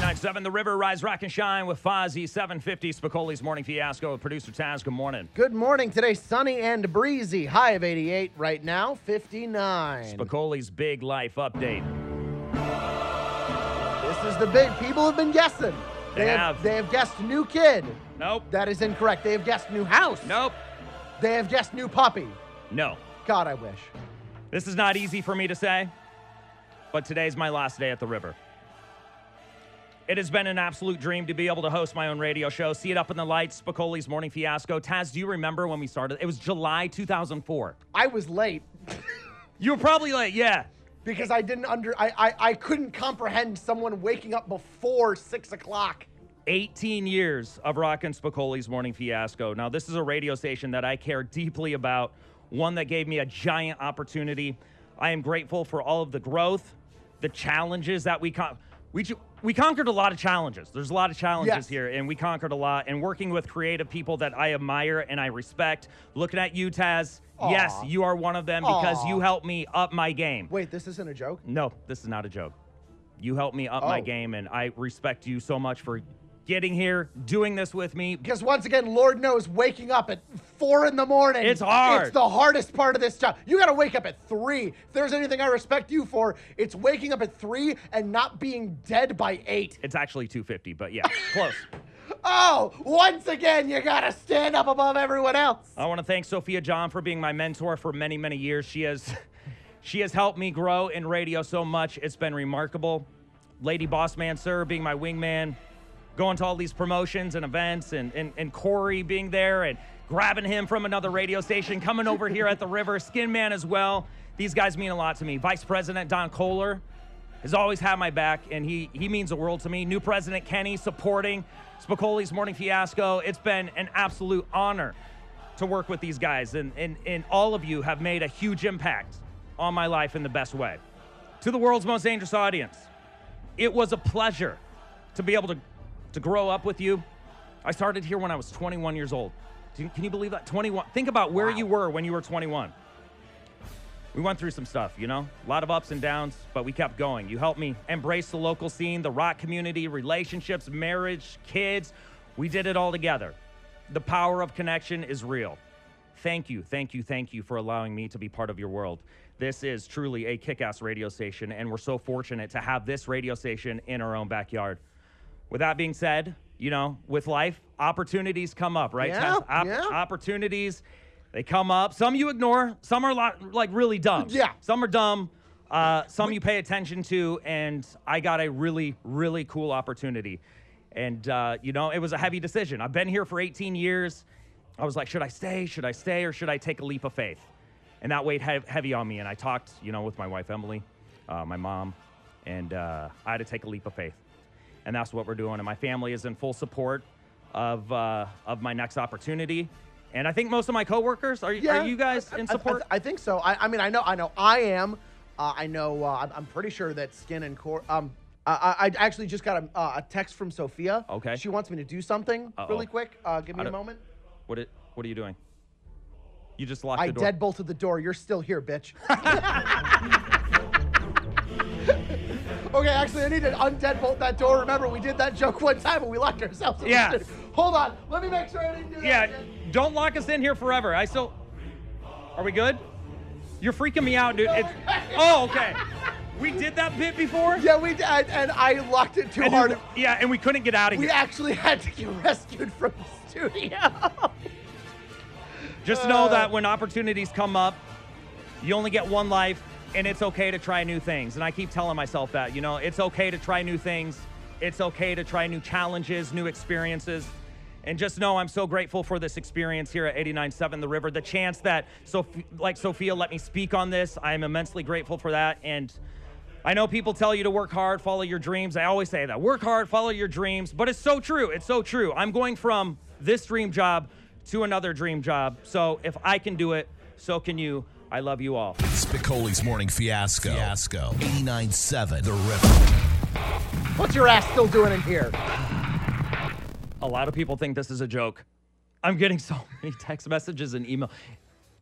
89.7 The River, Rise, Rock, and Shine with Fozzie, 750 Spicoli's Morning Fiasco with producer Taz. Good morning. Good morning. Today, sunny and breezy. High of 88. Right now, 59. Spicoli's Big Life Update. This is the big. People have been guessing. They have. They have guessed new kid. Nope. That is incorrect. They have guessed new house. Nope. They have guessed new puppy. No. God, I wish. This is not easy for me to say, but today's my last day at the river. It has been an absolute dream to be able to host my own radio show, see it up in the lights, Spicoli's Morning Fiasco. Taz, do you remember when we started? It was July 2004. I was late You were probably late, yeah. because I didn't under. I, I I couldn't comprehend someone waking up before six o'clock. 18 years of rockin' Spicoli's Morning Fiasco. Now, this is a radio station that I care deeply about, one that gave me a giant opportunity. I am grateful for all of the growth, the challenges that we con- we we conquered a lot of challenges. There's a lot of challenges Yes. here, and we conquered a lot. And working with creative people that I admire and I respect. Looking at you, Taz. Yes, you are one of them because Aw. you helped me up my game. Wait, this isn't a joke. No, this is not a joke. You helped me up my Oh. game, and I respect you so much for getting here, doing this with me. Because once again, Lord knows, waking up at four in the morning. It's hard. It's the hardest part of this job. You got to wake up at three. If there's anything I respect you for, it's waking up at three and not being dead by eight. It's actually 250, but yeah, close. Oh, once again, you got to stand up above everyone else. I want to thank Sophia John for being my mentor for many, many years. She has, she has helped me grow in radio so much. It's been remarkable. Lady Boss Man Sir being my wingman, going to all these promotions and events, and, and, and Corey being there and grabbing him from another radio station, coming over here at the river, Skin Man as well. These guys mean a lot to me. Vice President Don Kohler has always had my back, and he he means the world to me. New President Kenny supporting Spicoli's Morning Fiasco. It's been an absolute honor to work with these guys, and, and, and all of you have made a huge impact on my life in the best way. To the world's most dangerous audience, it was a pleasure to be able to, to grow up with you. I started here when I was 21 years old. Can you believe that? 21. Think about where Wow. you were when you were 21. We went through some stuff, you know, a lot of ups and downs, but we kept going. You helped me embrace the local scene, the rock community, relationships, marriage, kids. We did it all together. The power of connection is real. Thank you, thank you, thank you for allowing me to be part of your world. This is truly a kick ass radio station, and we're so fortunate to have this radio station in our own backyard. With that being said, you know, with life, opportunities come up, right? Yeah? Op- yeah. Opportunities, they come up. Some you ignore, some are lot, like really dumb. Yeah. Some are dumb. Uh, some you pay attention to, and I got a really, really cool opportunity. And, uh, you know, it was a heavy decision. I've been here for 18 years. I was like, should I stay? Should I stay? Or should I take a leap of faith? And that weighed hev- heavy on me. And I talked, you know, with my wife, Emily, uh, my mom, and uh, I had to take a leap of faith. And that's what we're doing. And my family is in full support of, uh, of my next opportunity. And I think most of my coworkers are, are you guys I- in I- I- support? I, think so. I, I mean, I know, I know, I am. Uh, I know. Uh, I'm, I'm pretty sure that Skin and Core. Um, I, I I actually just got a, uh, a text from Sophia. Okay. She wants me to do something Uh-oh. really quick. Uh, give me a moment. what, it, what are you doing? You just locked I the door. deadbolted the door. You're still here, bitch. okay, actually, I need to undeadbolt that door. Remember, we did that joke one time and we locked ourselves in Yeah. Hold on. Let me make sure I didn't do that. Yeah, again. don't lock us in here forever. I still. Are we good? You're freaking me out, dude. It's... Oh, okay. We did that bit before. Yeah, we did, and I locked it too And hard. yeah, and we couldn't get out of we here. We actually had to get rescued from the studio. Just know Uh. that when opportunities come up, you only get one life, and it's okay to try new things. And I keep telling myself that, you know, it's okay to try new things. It's okay to try new challenges, new experiences. And just know I'm so grateful for this experience here at 89.7 The River. The chance that, Soph- like Sophia, let me speak on this. I am immensely grateful for that. And I know people tell you to work hard, follow your dreams. I always say that. Work hard, follow your dreams. But it's so true. It's so true. I'm going from this dream job to another dream job. So if I can do it, so can you. I love you all. Spicoli's Morning Fiasco. Fiasco. 89.7 The River. What's your ass still doing in here? A lot of people think this is a joke. I'm getting so many text messages and email.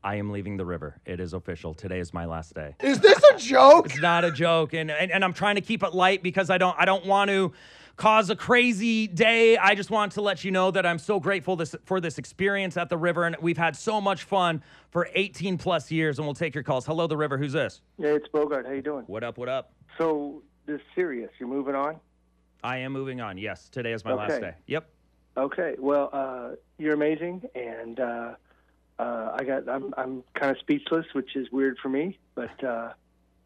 I am leaving the river. It is official. Today is my last day. Is this a joke? It's not a joke, and, and and I'm trying to keep it light because I don't I don't want to cause a crazy day. I just want to let you know that I'm so grateful this, for this experience at the river, and we've had so much fun for 18 plus years. And we'll take your calls. Hello, the river. Who's this? Yeah, it's Bogart. How you doing? What up? What up? So this serious. You're moving on. I am moving on. Yes, today is my last day. Yep. Okay. Well, uh, you're amazing, and uh, uh, I got. I'm I'm kind of speechless, which is weird for me. But uh,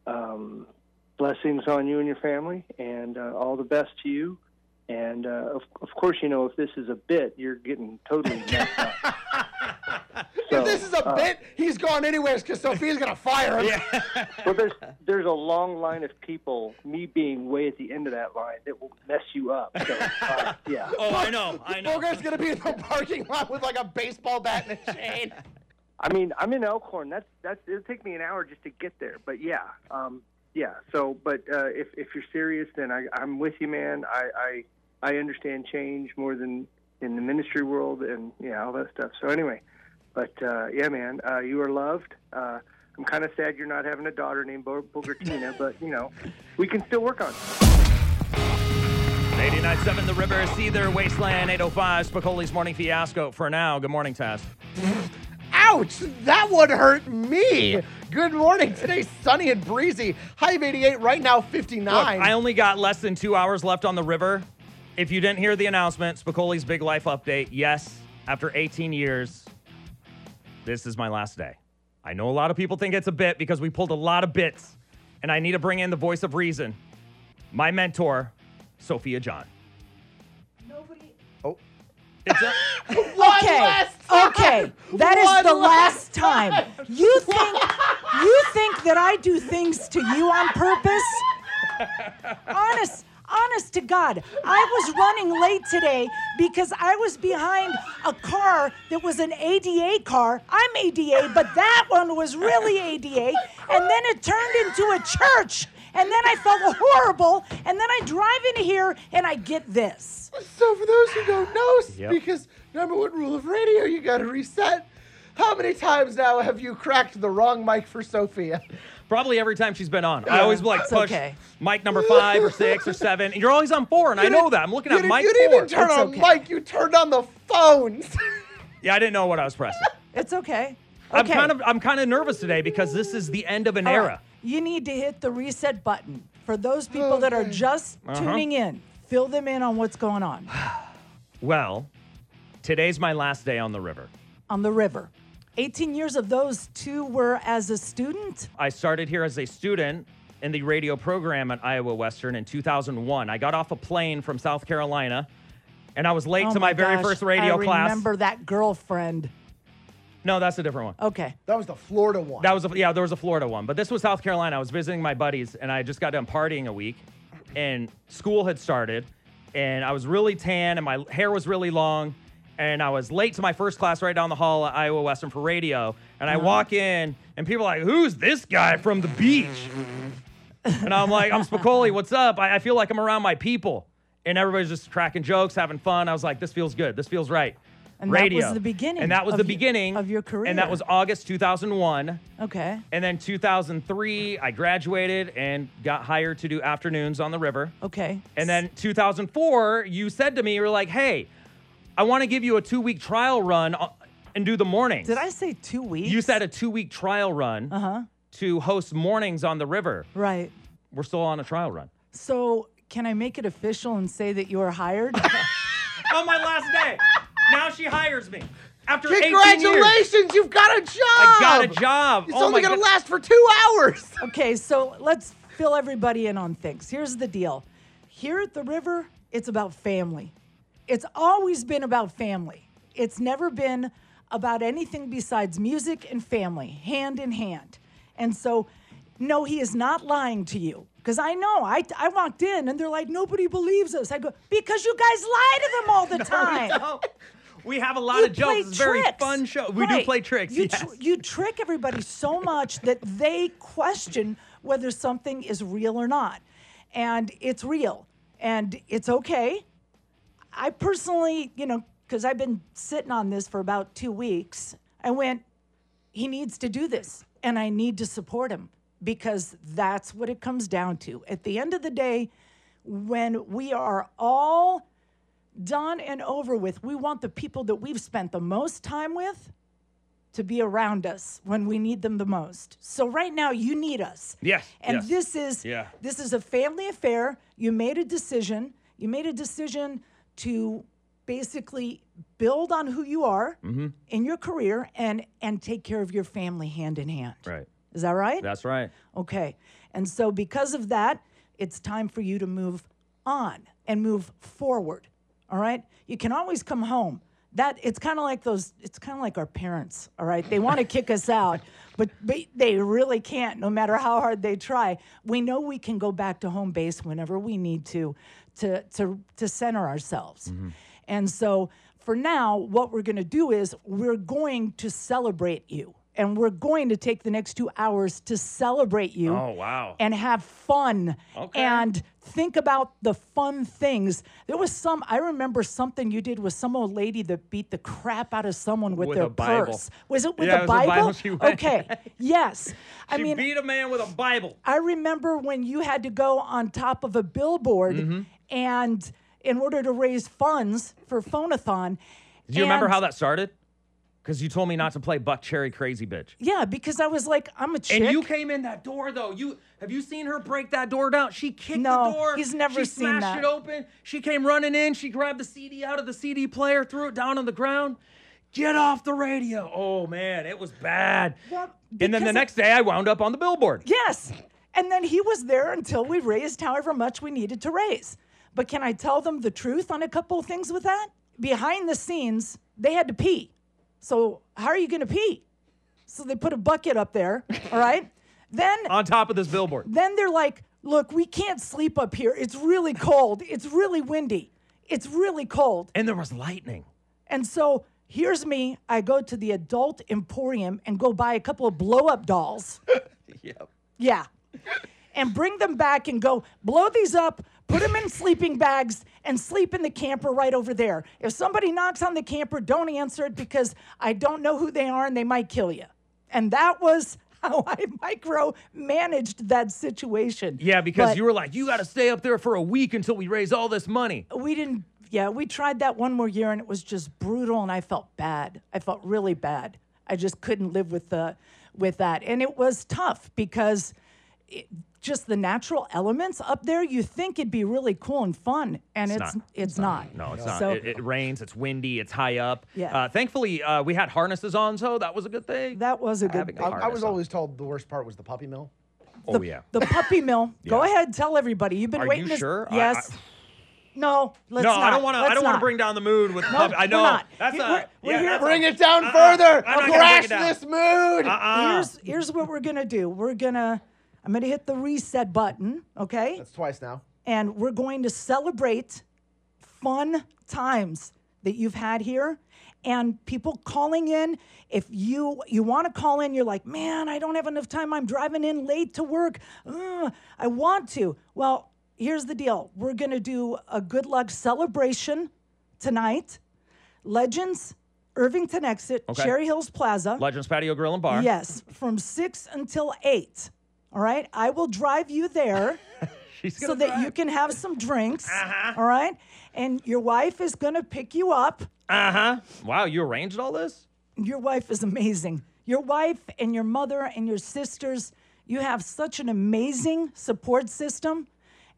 um, blessings on you and your family, and uh, all the best to you. And uh, of, of course, you know if this is a bit, you're getting totally messed up. So, if this is a uh, bit, he's gone anyways because Sophia's gonna fire him. Yeah. Well, there's there's a long line of people, me being way at the end of that line, that will mess you up. So, uh, yeah. Oh, I know. I know. Bogart's gonna be in the parking lot with like a baseball bat and a chain. I mean, I'm in Elkhorn. That's that's it'll take me an hour just to get there. But yeah, um, yeah. So, but uh, if if you're serious, then I, I'm with you, man. I, I I understand change more than in the ministry world and yeah, all that stuff. So anyway, but uh, yeah, man, uh, you are loved. Uh, I'm kind of sad you're not having a daughter named Bo- Bogartina, but you know, we can still work on it. 89.7 The River, Seether, Wasteland, 805, Spicoli's Morning Fiasco. For now, good morning, Taz. Ouch! That would hurt me. Good morning. Today's sunny and breezy. High of 88. Right now, 59. Look, I only got less than two hours left on the river. If you didn't hear the announcement, Spicoli's big life update. Yes, after 18 years, this is my last day. I know a lot of people think it's a bit because we pulled a lot of bits, and I need to bring in the voice of reason. My mentor, Sophia John. It's a, Okay. Okay. That is One the last last time. You think you think that I do things to you on purpose? Honest, honest to God. I was running late today because I was behind a car that was an ADA car. I'm ADA, but that one was really ADA. And then it turned into a church. And then I felt horrible. And then I drive in here and I get this. So, for those who don't know, Yep. because number one rule of radio, you got to reset. How many times now have you cracked the wrong mic for Sophia? probably every time she's been on. I always like push okay. mic number five or six or seven. And you're always on four, and I know that. I'm looking at didn't, mic you didn't four. even turn It's on okay. mic. You turned on the phones. Yeah, I didn't know what I was pressing. It's okay. I'm kind of I'm kind of nervous today because this is the end of an All era. right. You need to hit the reset button for those people that are just Uh-huh. tuning in. Fill them in on what's going on Well, today's my last day on the river. on the river. 18 years of those two were as a student. I started here as a student in the radio program at Iowa Western in 2001. I got off a plane from South Carolina, and I was late Oh to my, very gosh, first radio I class. remember that girlfriend. No, that's a different one. Okay. that was the Florida one. That was a, yeah, there was a Florida one, but this was South Carolina. I was visiting my buddies, and I just got done partying a week, and school had started, and I was really tan, and my hair was really long, and I was late to my first class right down the hall at Iowa Western for radio, and I uh-huh. walk in, and people are like, "Who's this guy from the beach?" and I'm like, "I'm Spicoli. What's up? I, I feel like I'm around my people." And everybody's just cracking jokes, having fun. I was like, "This feels good. This feels right." And that was the beginning And that was the your- beginning of your career. And that was August 2001. Okay. And then 2003, I graduated and got hired to do afternoons on the river. Okay. And then 2004, you said to me, you were like, hey, I want to give you a two week trial run uh, and do the mornings. Did I say two weeks? You said a two week trial run Uh-huh. to host mornings on the river. Right. We're still on a trial run. So can I make it official and say that you are hired? on my last day. Now she hires me. After 18 years. Congratulations, you've got a job. I got a job. It's oh only gonna God. last for two hours. Okay, so let's fill everybody in on things. Here's the deal here at the river, it's about family. It's always been about family. It's never been about anything besides music and family, hand in hand. And so, no, he is not lying to you. Because I know, I, I walked in and they're like, nobody believes us. I go, because you guys lie to them all the time. No. We have a lot You of jokes. It's a very fun show. We do play tricks. You, yes. tr- you trick everybody so much that they question whether something is real or not. And it's real. And it's okay. I personally, you know, because I've been sitting on this for about two weeks, I went, he needs to do this. And I need to support him because that's what it comes down to. At the end of the day, when we are all done and over with, we want the people that we've spent the most time with to be around us when we need them the most. So right now you need us. Yes, And yes. this is Yeah. this is a family affair. You made a decision. You made a decision to basically build on who you are Mm-hmm. in your career and and take care of your family hand in hand. Right. Is that right? That's right. Okay. And so, because of that, it's time for you to move on and move forward. All right. You can always come home. That it's kind of like those. It's kind of like our parents. All right. They want to kick us out, but, but they really can't. No matter how hard they try, we know we can go back to home base whenever we need to, to to to center ourselves. Mm-hmm. And so, for now, what we're going to do is we're going to celebrate you. And we're going to take the next two hours to celebrate you Oh, wow. and have fun Okay. and think about the fun things. There was some, I remember something you did with some old lady that beat the crap out of someone with, With their purse. Was it with Yeah, a it Bible? Bible okay. Yes. I she mean, beat a man with a Bible. I remember when you had to go on top of a billboard Mm-hmm. and in order to raise funds for Phonathon. Do you remember how that started? Because you told me not to play Buckcherry Crazy Bitch. Yeah, because I was like, I'm a chick. And you came in that door though. You have you seen her break that door down? She kicked No, the door. he's never she seen smashed that. it open. She came running in. She grabbed the CD out of the CD player, threw it down on the ground. Get off the radio. Oh man, it was bad. Well, and then the next day I wound up on the billboard. Yes. And then he was there until we raised however much we needed to raise. But can I tell them the truth on a couple of things with that? Behind the scenes, they had to pee. So, how are you going to pee? So, they put a bucket up there, all right? Then On top of this billboard. then they're like, "Look, we can't sleep up here. It's really cold. It's really windy. It's really cold." And there was lightning. And so, here's me. I go to the adult emporium and go buy a couple of blow-up dolls. Yep. Yeah. And bring them back and go blow these up, put them in sleeping bags, and sleep in the camper right over there. If somebody knocks on the camper, don't answer it because I don't know who they are and they might kill you. And that was how I micro managed that situation. Yeah, because But you were like, you got to stay up there for a week until we raise all this money. we didn't yeah we tried that one more year and it was just brutal and i felt bad i felt really bad i just couldn't live with the with that and it was tough because it, just the natural elements up there you think it'd be really cool and fun and it's it's, not. not No, it's not. so It, it rains. It's windy. It's high up. Yeah. Uh, thankfully, uh, we had harnesses on, so that was a good thing. that was a good Having a I, I harness was on. always told the worst part was the puppy mill. Oh yeah. the puppy mill go ahead tell everybody you've been Are waiting you this- sure? Yes I- no let's no, not. I don't want to. I don't want to bring down the mood with. No, puppy. I we're know not. that's Here- a. we're- we're yeah, here- that's a- Bring it down uh-uh. further. I'm not gonna bring Crash it down. this mood. Uh-uh. here's here's what we're gonna do we're gonna i'm gonna hit the reset button okay? That's twice now. and we're going to celebrate fun times that you've had here. And people calling in if you you want to call in you're like man i don't have enough time. I'm driving in late to work. Ugh, i want to. Well here's the deal. We're going to do a good luck celebration tonight. Legends irvington exit Okay. cherry hills plaza. Legends Patio Grill and Bar. yes from 6 until 8 all right i will drive you there so that drive. you can have some drinks. Uh-huh. all right. And your wife is going to pick you up. Uh huh. Wow, you arranged all this? Your wife is amazing. Your wife and your mother and your sisters, you have such an amazing support system,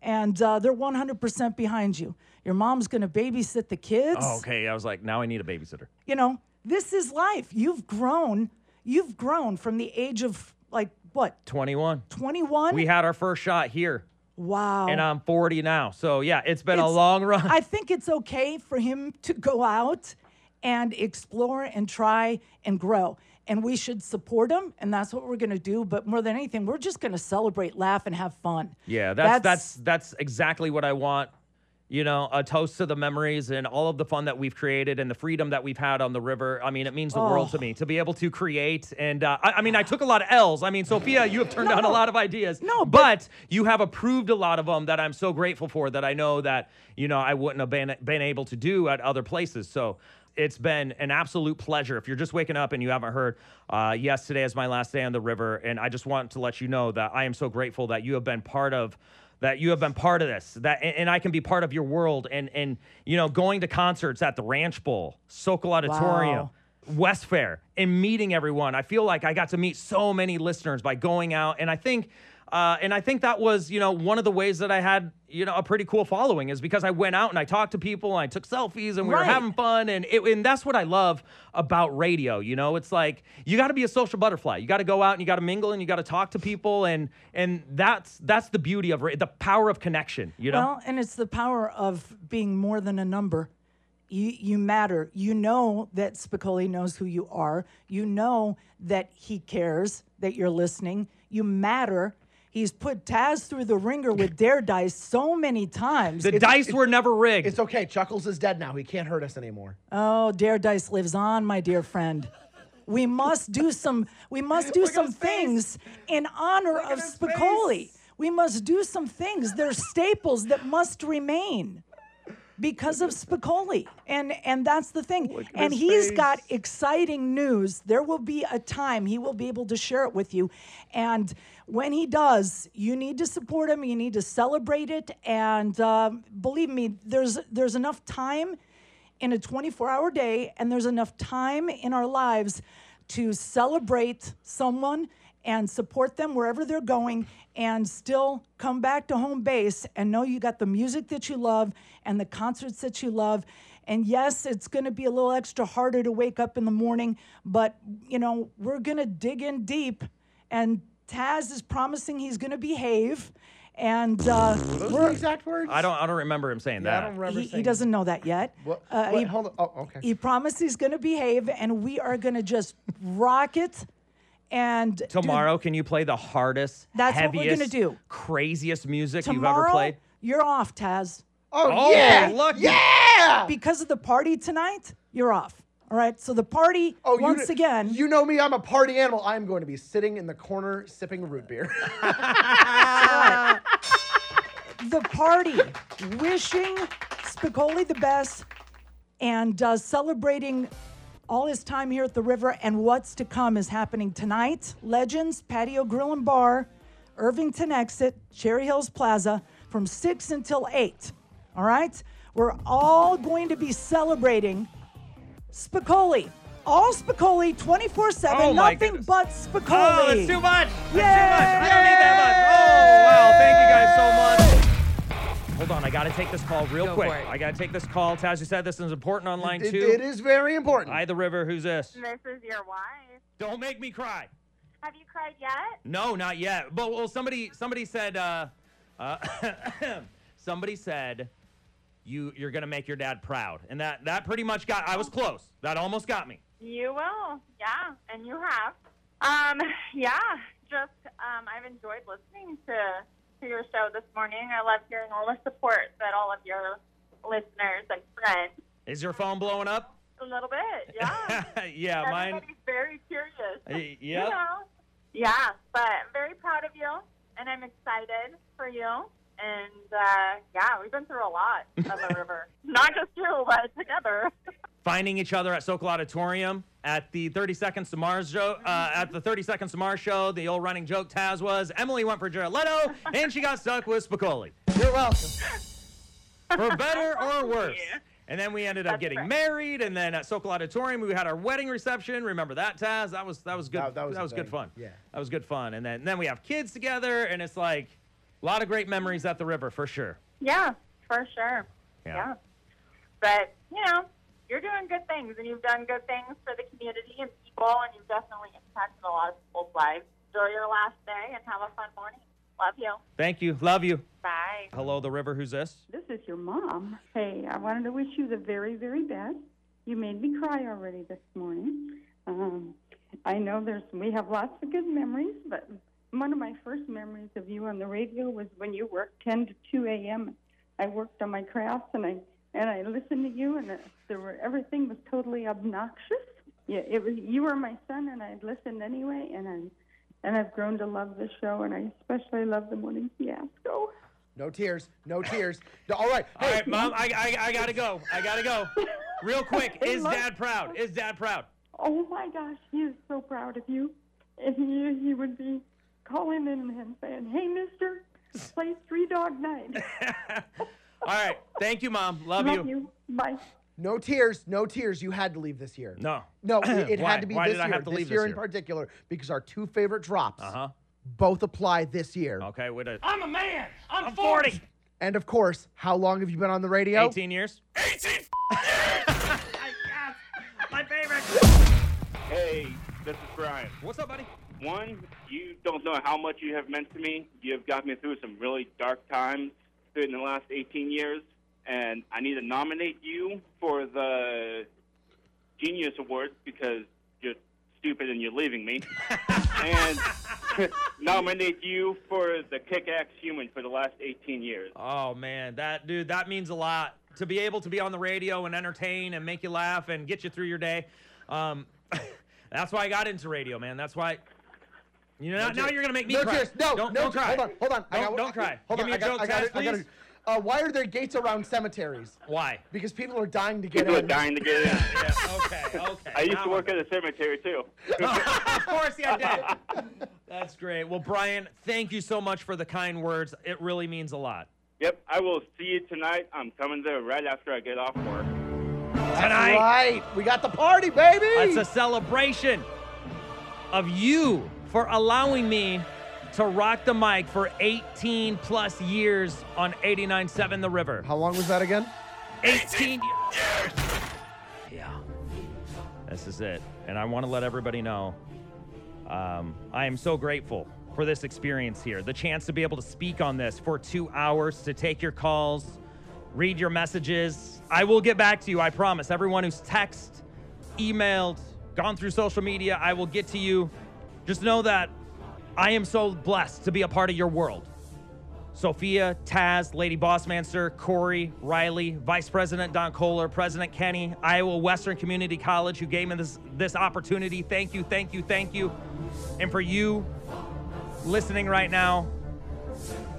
and uh, they're 100% behind you. Your mom's going to babysit the kids. Oh, okay. I was like, now I need a babysitter. You know, this is life. You've grown. You've grown from the age of like what, 21. 21? We had our first shot here, wow. and I'm 40 now. So yeah, it's been a long run. I think it's okay for him to go out and explore and try and grow. And we should support him, and that's what we're gonna do. But more than anything, we're just gonna celebrate, laugh, and have fun. Yeah, that's that's that's exactly what I want. You know, a toast to the memories and all of the fun that we've created and the freedom that we've had on the river. I mean, it means the world to Oh. me to be able to create. And uh, I, I mean, I took a lot of L's. I mean, Sophia, you have turned down a lot of ideas. No, but, but- you have approved a lot of them that I'm so grateful for. That I know that you know I wouldn't have been been able to do at other places. So. It's been an absolute pleasure. If you're just waking up and you haven't heard, uh, yes, today is my last day on the river. And I just want to let you know that I am so grateful that you have been part of that you have been part of this that and, and I can be part of your world and and you know going to concerts at the Ranch Bowl, Sokol Auditorium, Wow. Westfair and meeting everyone. I feel like I got to meet so many listeners by going out and I think uh, and I think that was, you know, one of the ways that I had, you know, a pretty cool following is because I went out and I talked to people and I took selfies and we were having fun and it, and that's what I love about radio. You know, it's like you got to be a social butterfly. You got to go out and you got to mingle and you got to talk to people and and that's that's the beauty of the power of connection. You know, Well, and it's the power of being more than a number. You you matter. You know that Spicoli knows who you are. You know that he cares that you're listening. You matter. He's put Taz through the ringer with dare dice so many times. the dice were never rigged. It's okay. Chuckles is dead now. He can't hurt us anymore. Oh, Dare Dice lives on, my dear friend. We must do some we must do some things in honor of Spicoli. We must do some things. They're staples that must remain because of Spicoli. And and that's the thing. And his he's face. got exciting news. There will be a time he will be able to share it with you. And when he does, you need to support him. You need to celebrate it. And um, believe me, there's there's enough time in a 24-hour day, and there's enough time in our lives to celebrate someone and support them wherever they're going and still come back to home base and know you got the music that you love and the concerts that you love and yes it's going to be a little extra harder to wake up in the morning but you know we're going to dig in deep and taz is promising he's going to behave and uh, Those are the exact words. I don't I don't remember him saying Yeah, I that. don't remember. he, he saying- doesn't know that yet What? Uh, what? he- Hold on. Oh, okay. he promised he's going to behave, and we are going to just rock it. And dude, Tomorrow, can you play the hardest, That's what we're gonna heaviest, do. craziest music you've tomorrow ever played? you're off, Taz. oh, Oh, yeah. look. Yeah. Because of the party tonight, you're off. All right. So the party Oh, you once kn- again. You know me. I'm a party animal. I'm going to be sitting in the corner sipping root beer. the party, wishing Spicoli the best and uh, celebrating all his time here at the river and what's to come is happening tonight. Legends, Patio Grill and Bar, Irvington Exit, Cherry Hills Plaza from 6 until 8. All right? We're all going to be celebrating Spicoli. All Spicoli 24 7, Oh, my nothing goodness. but Spicoli. Oh, that's too much. That's too much. I don't need that much. Oh, wow. Thank you guys so much. Hold on. I got to take this call real Go quick. I got to take this call. Taz, you said this is important on line It- two. it is very important. Hi, the river. Who's this? This is your wife. Don't make me cry. Have you cried yet? No, not yet. But well, somebody somebody said uh, uh, somebody said you you're gonna make your dad proud, and that that pretty much got. I was close. That almost got me. You will, yeah, and you have. Um, yeah, just um, I've enjoyed listening to to your show this morning. I love hearing all the support that all of your listeners and friends. Is your phone blowing up? A little bit, yeah. yeah, mine. Everybody's very curious. Y- You know? Yeah, but I'm very proud of you, and I'm excited for you. And uh, yeah, we've been through a lot of the river. Not just you, but together. Finding each other at Sokol Auditorium at the 30 Seconds to Mars show. Uh, at the 30 Seconds to Mars show, the old running joke Taz was Emily went for Jared Leto, and she got stuck with Spicoli. You're welcome. for better or worse. Yeah. And then we ended up That's getting right. married, and then at Sokol Auditorium we had our wedding reception. Remember that, Taz? That was that was good. That- that was a good fun. Yeah. that was good fun. And then then we have kids together, and it's like a lot of great memories at the river for sure. Yeah, for sure. Yeah. Yeah. But, you know, you're doing good things and you've done good things for the community and people and you've definitely impacted a lot of people's lives. Enjoy your last day and have a fun morning. Love you. Thank you, love you. Bye. Hello, the river. Who's this? This is your mom. Hey, I wanted to wish you the very, very best. You made me cry already this morning. Um, I know there's we have lots of good memories, but one of my first memories of you on the radio was when you worked 10 to 2 a.m. I worked on my crafts and I and I listened to you, and uh, there were everything was totally obnoxious. Yeah, it was you were my son, and I'd listened anyway, and I and I've grown to love this show, and I especially love the morning fiasco. No tears. No tears. No, all right. All Hey, right, mom. I, I I gotta go. I gotta go. Real quick. Is dad proud? Is dad proud? Oh my gosh, he is so proud of you. And he, he would be calling in and saying, Hey, mister, Play Three Dog Night. All right. Thank you, Mom. Love, Love you. Bye. No tears, no tears. You had to leave this year. No. No, it, it had to be Why this did I year. have to this leave year this in year? particular because our two favorite drops Uh huh. both apply this year. Okay. Wait a, I'm a man. I'm, I'm 40. And of course, how long have you been on the radio? 18 years. 18. My favorite. Hey, this is Brian. What's up, buddy? One, you don't know how much you have meant to me. You have got me through some really dark times in the last 18 years, and I need to nominate you for the Genius Award because you're stupid and you're leaving me, and nominate you for the Kick-Ass Human for the last 18 years. Oh man, that dude, that means a lot to be able to be on the radio and entertain and make you laugh and get you through your day. Um, that's why I got into radio, man. That's why. You know, now, now you're gonna make me no cry. Cheers. No, don't, no, don't cry. Hold on, hold on. I Don't- got, don't cry. Hold Give on, me I a got, joke, I got, Taz, it, I got please. it. Uh, why are there gates around cemeteries? Why? Because people are dying to get in. People are dying to get in. Yeah, okay, okay. I used Now to work at a cemetery too. of course, yeah, I did. That's great. Well, Brian, thank you so much for the kind words. It really means a lot. Yep, I will see you tonight. I'm coming there right after I get off work. Tonight, Right. We got the party, baby. it's a celebration of you for allowing me to rock the mic for 18 plus years on 89.7 The River. How long was that again? 18 years. Yeah. This is it. And I want to let everybody know um, I am so grateful for this experience here. The chance to be able to speak on this for two hours, to take your calls, read your messages. I will get back to you, I promise. Everyone who's texted, emailed, gone through social media, I will get to you. Just know that I am so blessed to be a part of your world. Sophia, Taz, Lady Bossmancer, Corey, Riley, Vice President Don Kohler, President Kenny, Iowa Western Community College, who gave me this, this opportunity. Thank you, thank you, thank you. And for you listening right now,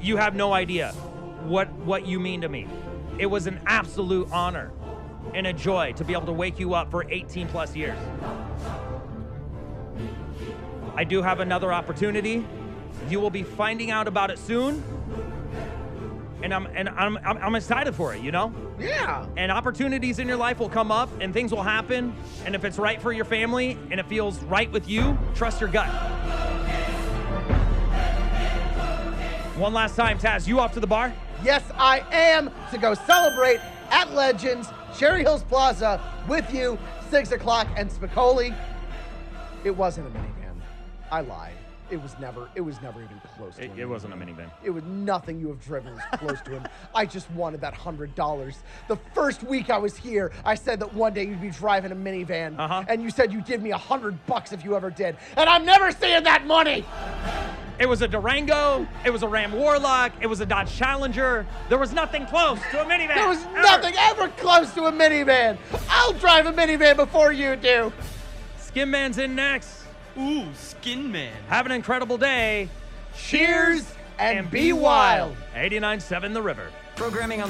you have no idea what, what you mean to me. It was an absolute honor and a joy to be able to wake you up for 18 plus years. I do have another opportunity. You will be finding out about it soon. And I'm and I'm I'm, I'm excited for it, you know? Yeah. And opportunities in your life will come up and things will happen. And if it's right for your family and it feels right with you, trust your gut. One last time, Taz, you off to the bar? Yes, I am to go celebrate at Legends, Cherry Hills Plaza with you, 6 o'clock, and Spicoli. It wasn't a minivan. I lied. It was never, it was never even close to It, a it wasn't a minivan. minivan. It was nothing you have driven was close to him. I just wanted that hundred dollars. The first week I was here, I said that one day you'd be driving a minivan, Uh-huh. and you said you'd give me a hundred bucks if you ever did, and I'm never seeing that money. It was a Durango, it was a Ram Warlock, it was a Dodge Challenger. There was nothing close to a minivan. There was ever. nothing ever close to a minivan. I'll drive a minivan before you do. Skin Man's in next. Ooh, Skin Man. Have an incredible day. Cheers and be wild. 89.7 The River. Programming on